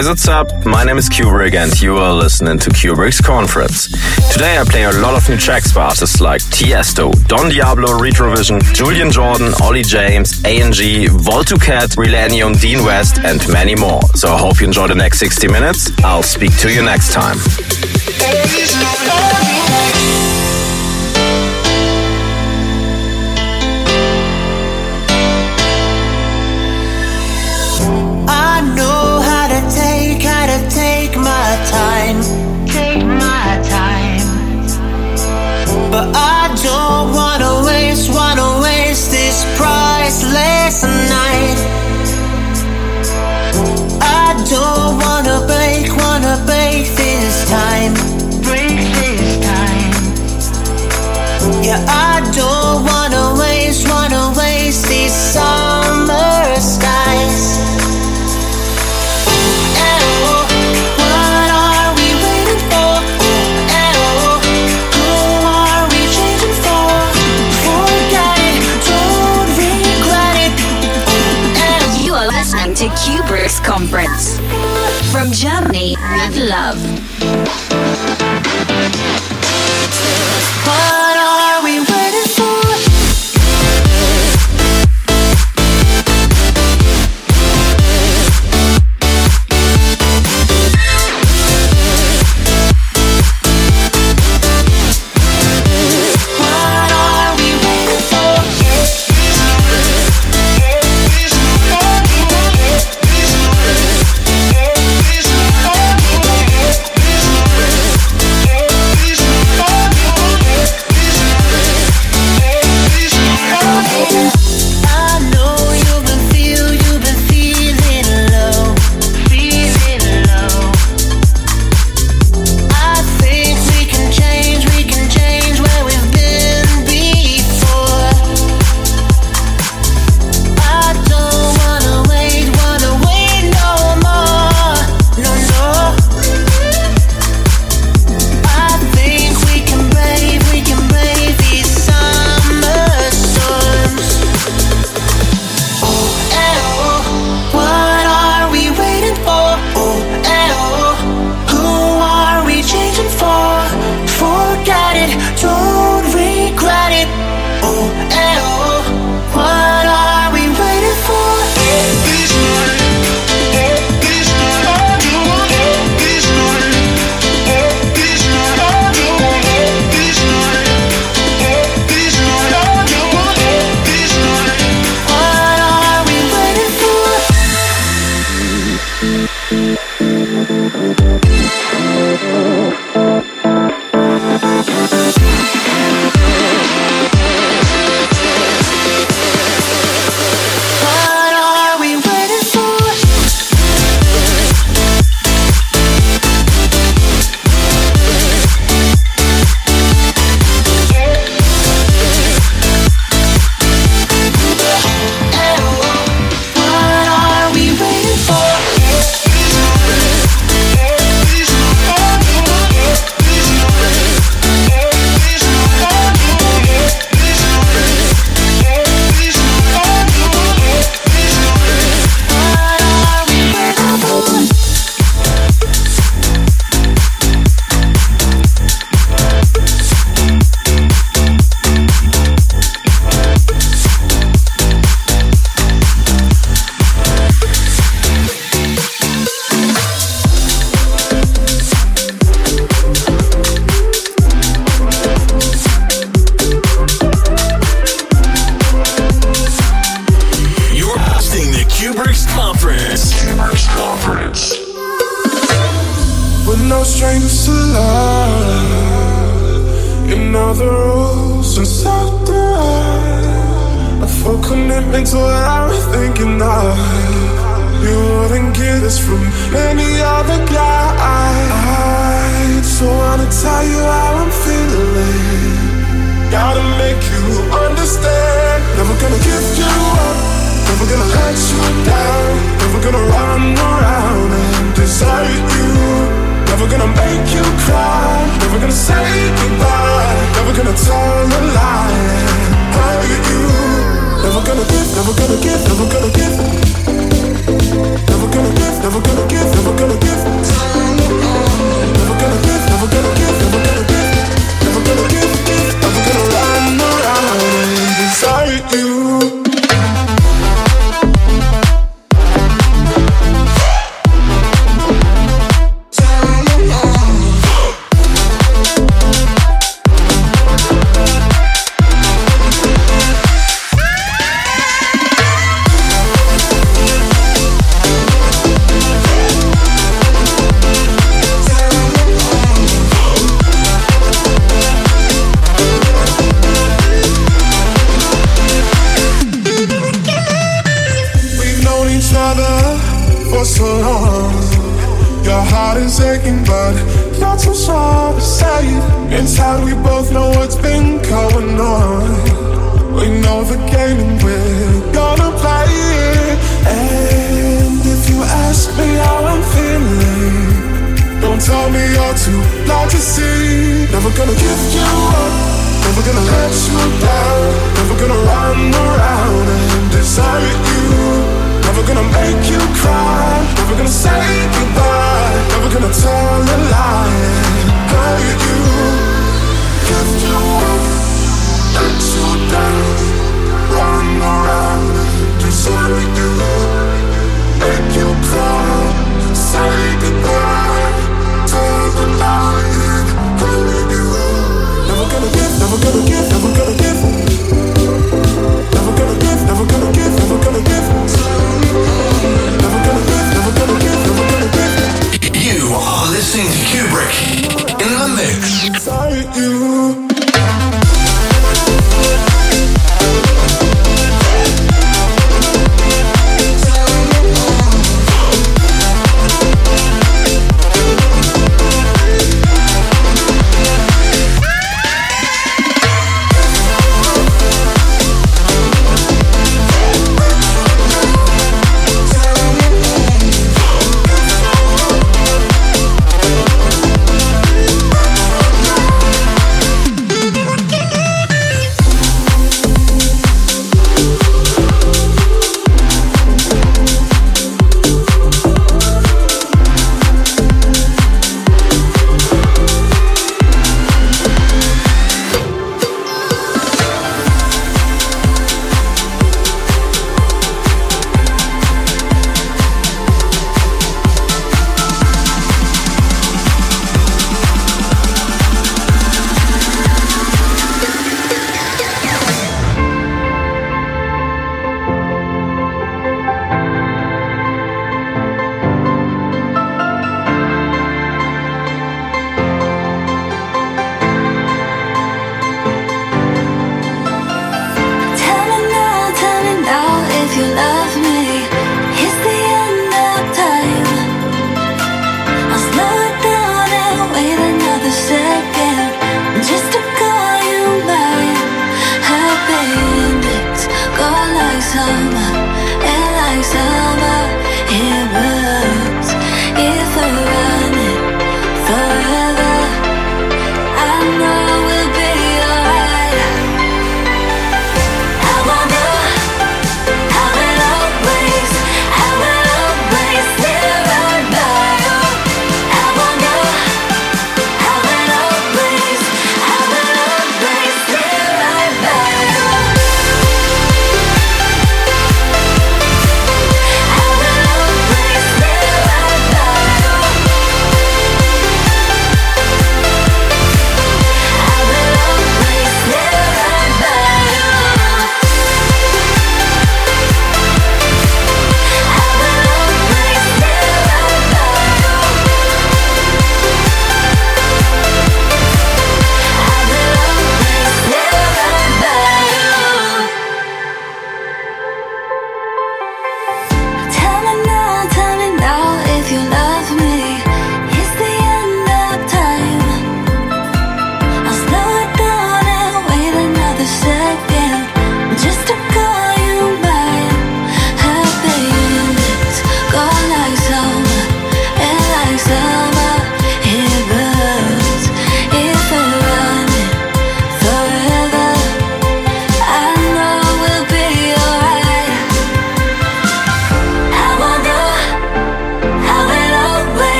guys, what's up? My name is Kubrick and you are listening to Kubrick's Conference. Today I play a lot of new tracks by artists like Tiesto, Don Diablo, Retrovision, Julian Jordan, Ollie James, A&G, Voltucat, Relanium, Dean West and many more. So I hope you enjoy the next 60 minutes. I'll speak to you next time.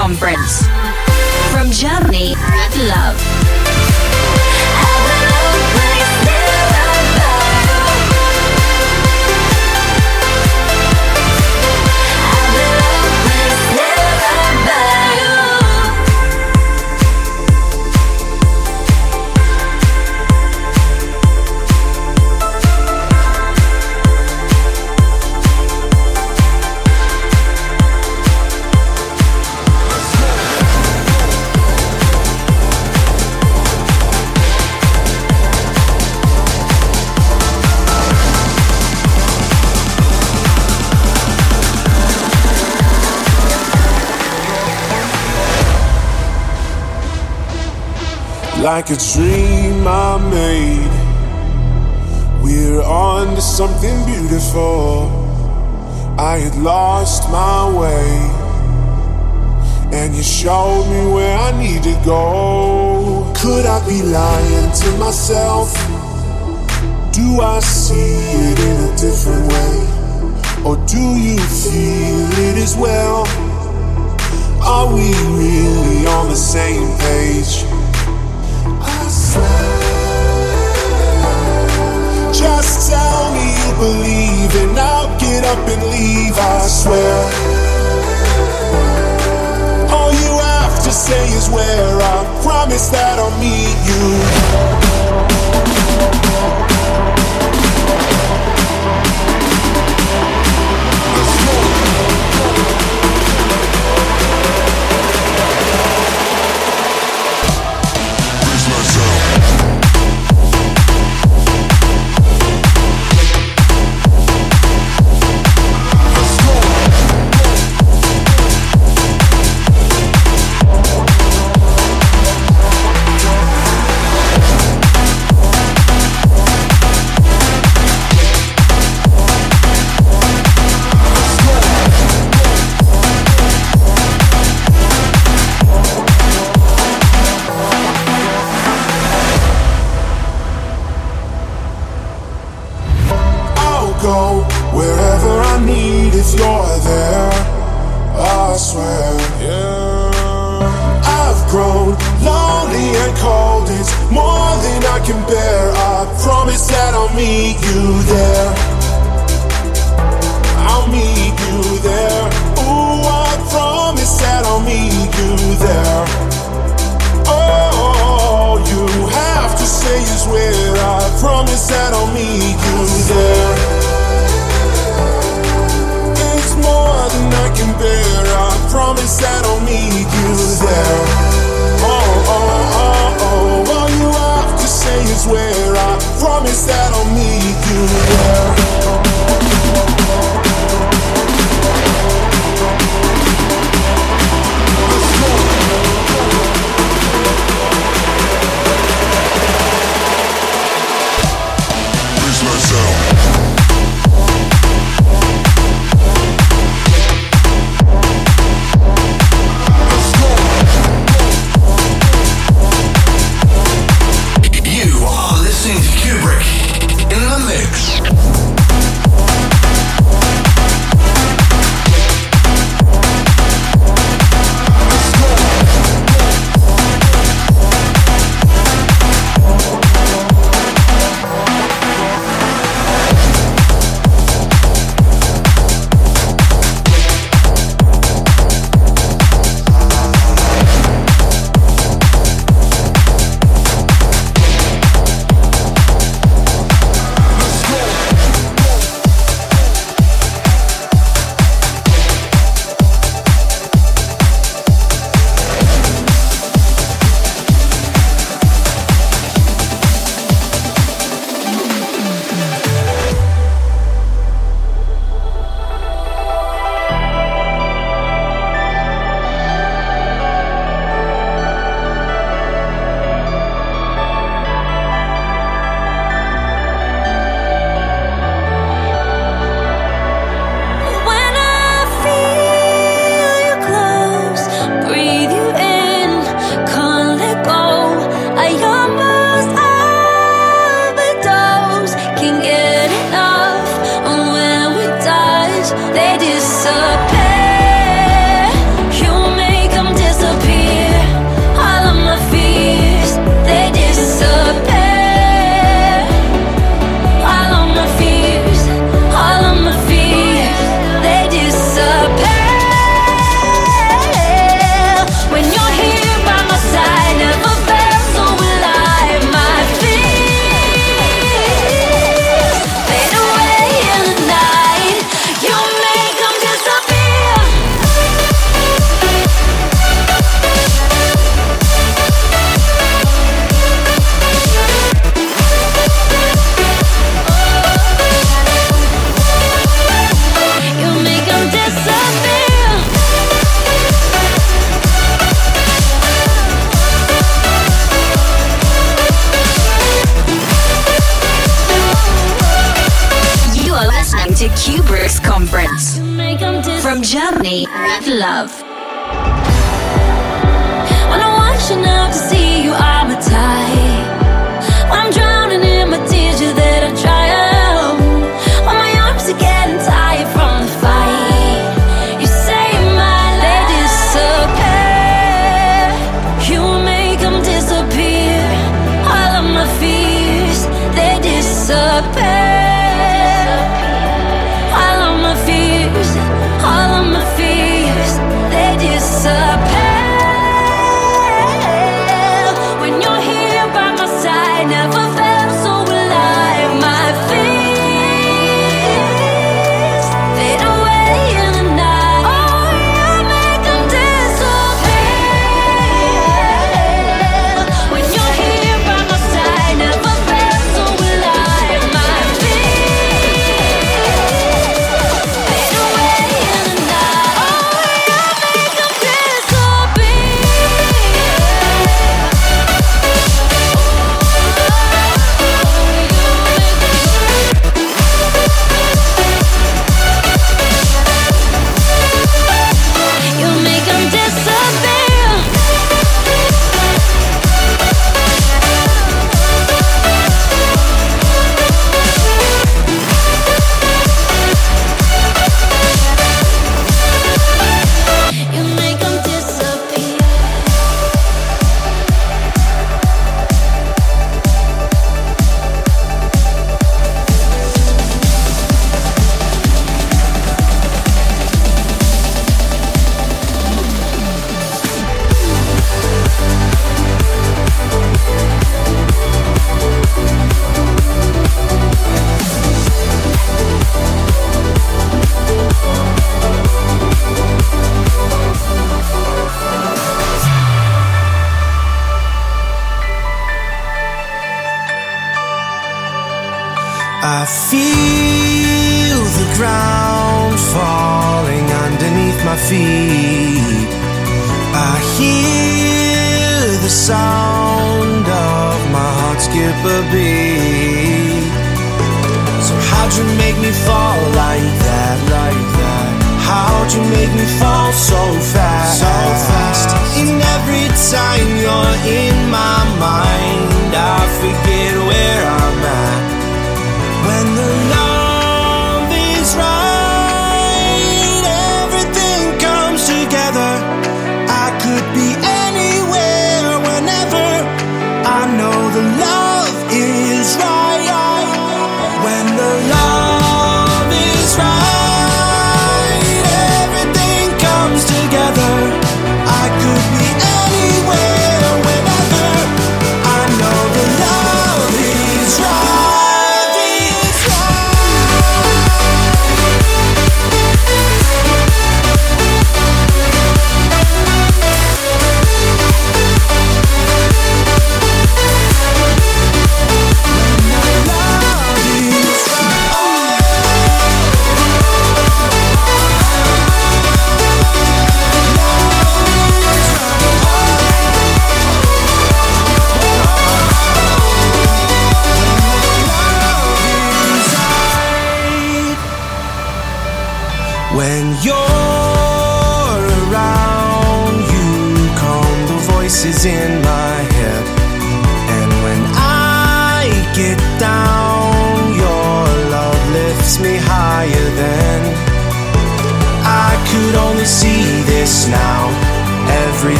Conference. From Germany love. Like a dream I made. We're on to something beautiful. I had lost my way, and you showed me where I need to go. Could I be lying to myself? Do I see it in a different way? Or do you feel it as well? Are we really on the same page? Just tell me you believe and I'll get up and leave, I swear. All you have to say is where I promise that I'll meet you. Let's go.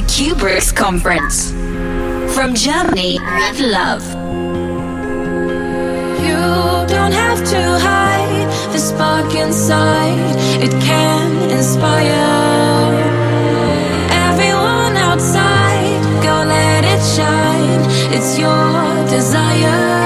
the Kubrick's Conference. From Germany with love. You don't have to hide the spark inside, it can inspire. Everyone outside, go let it shine. It's your desire.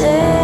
say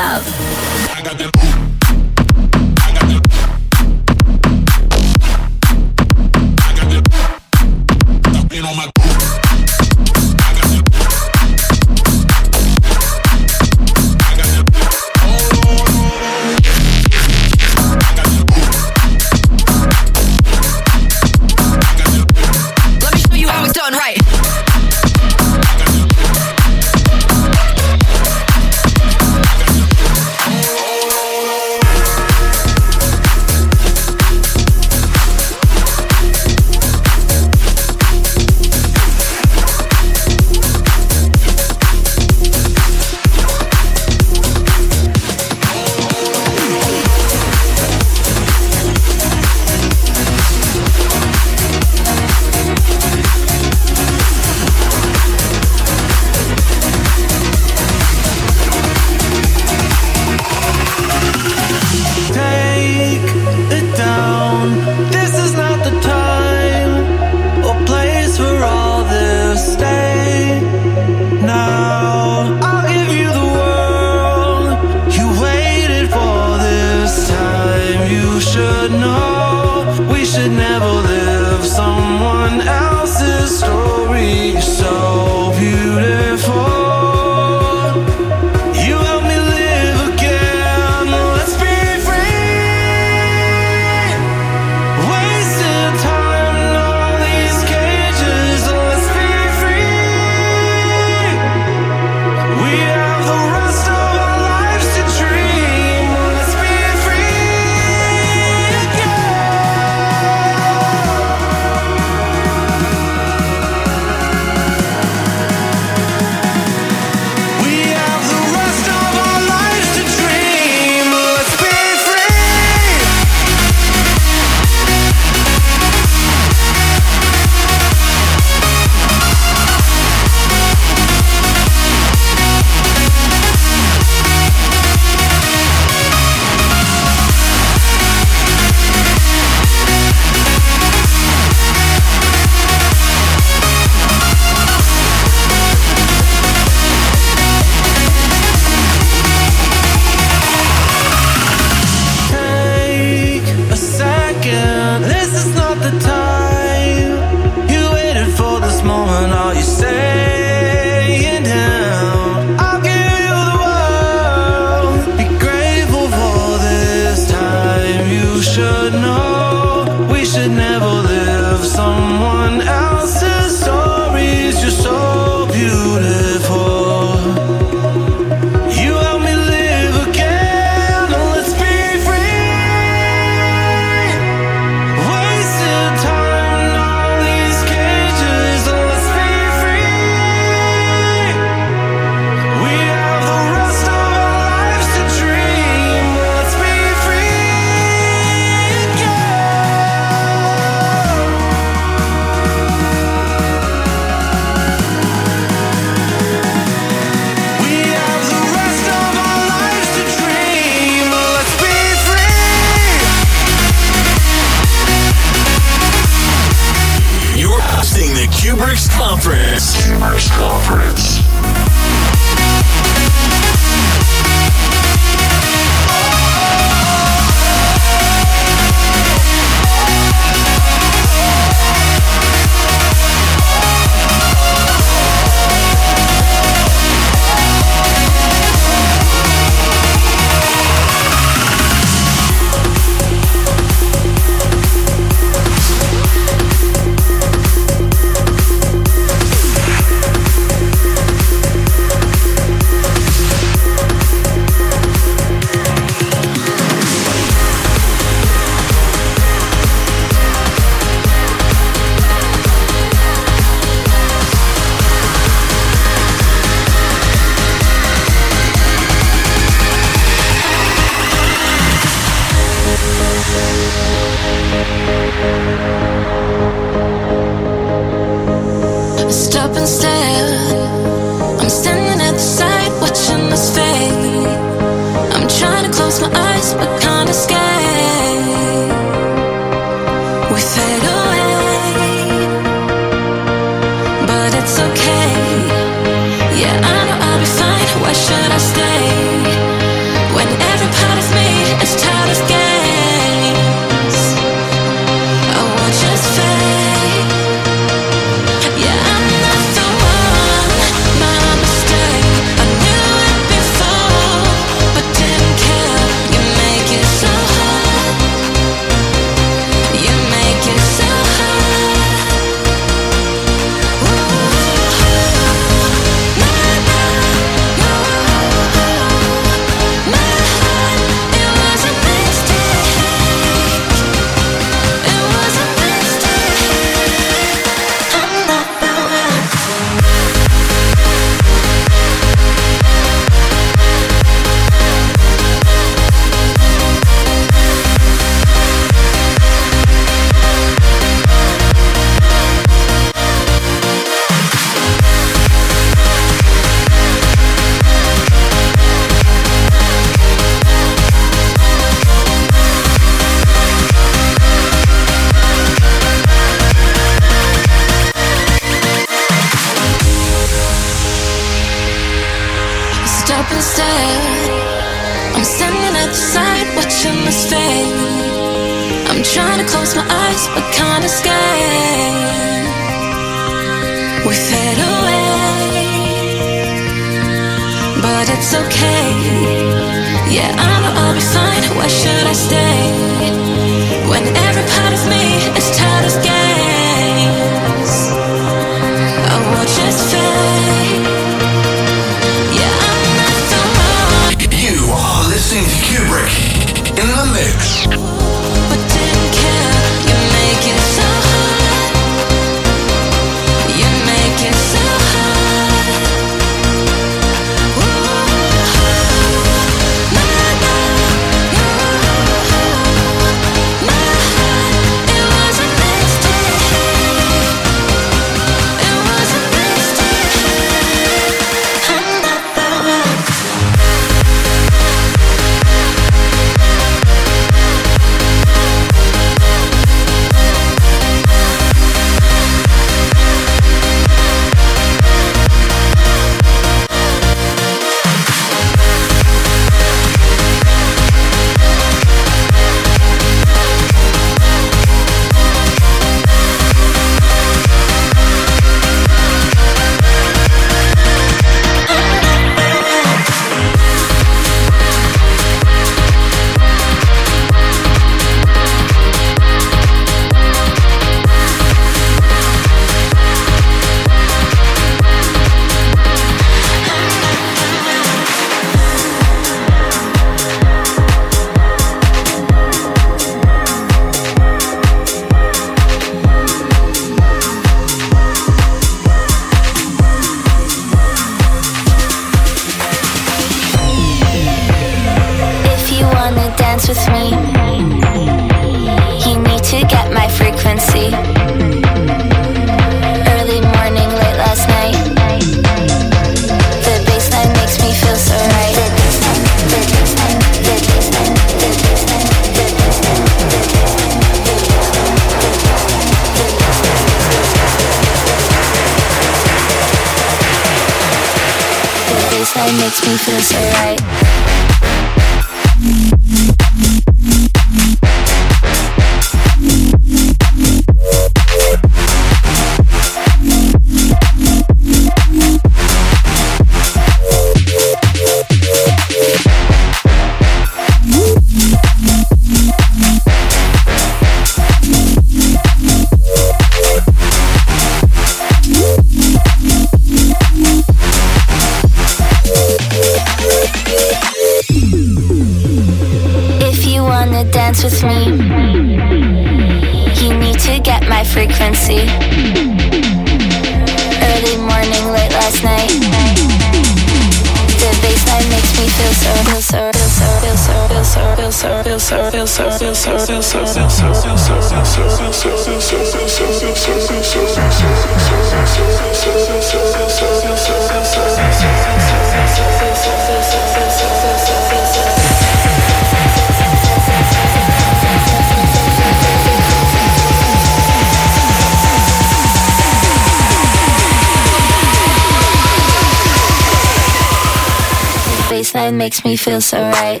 Baseline makes me feel so right.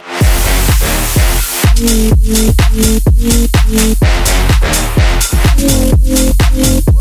Baseline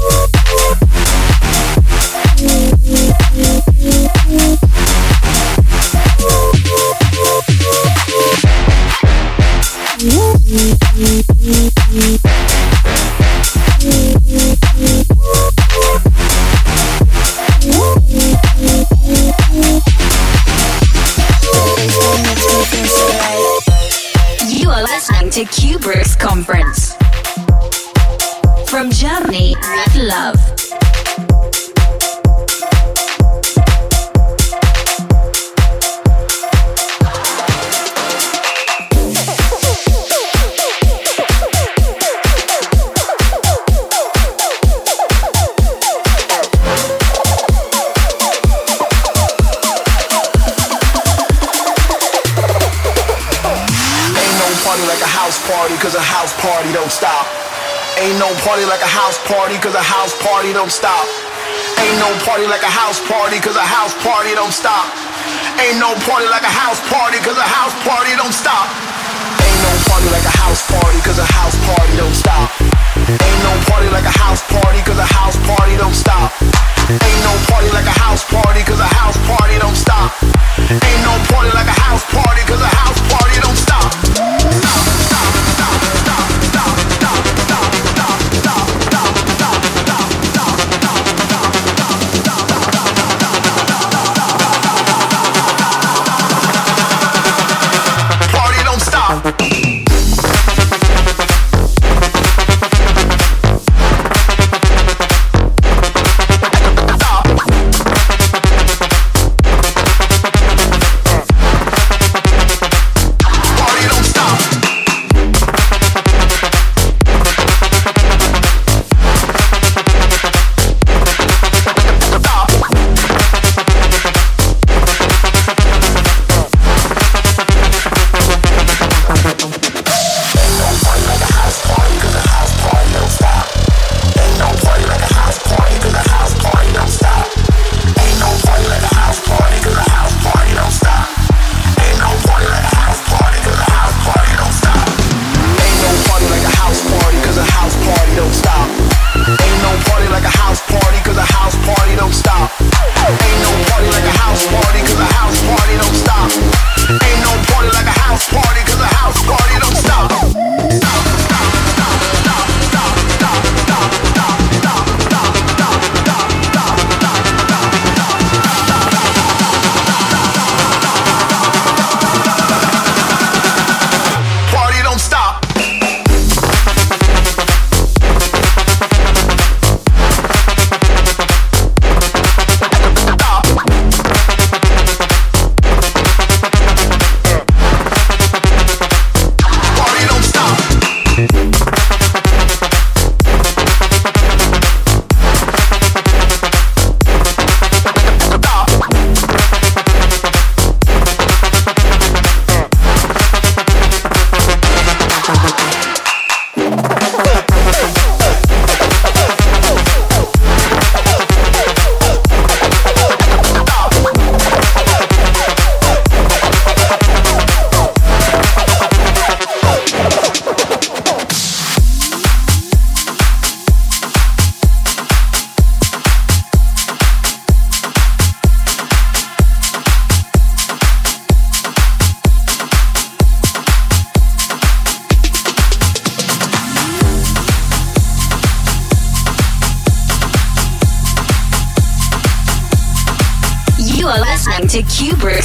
Kubrick.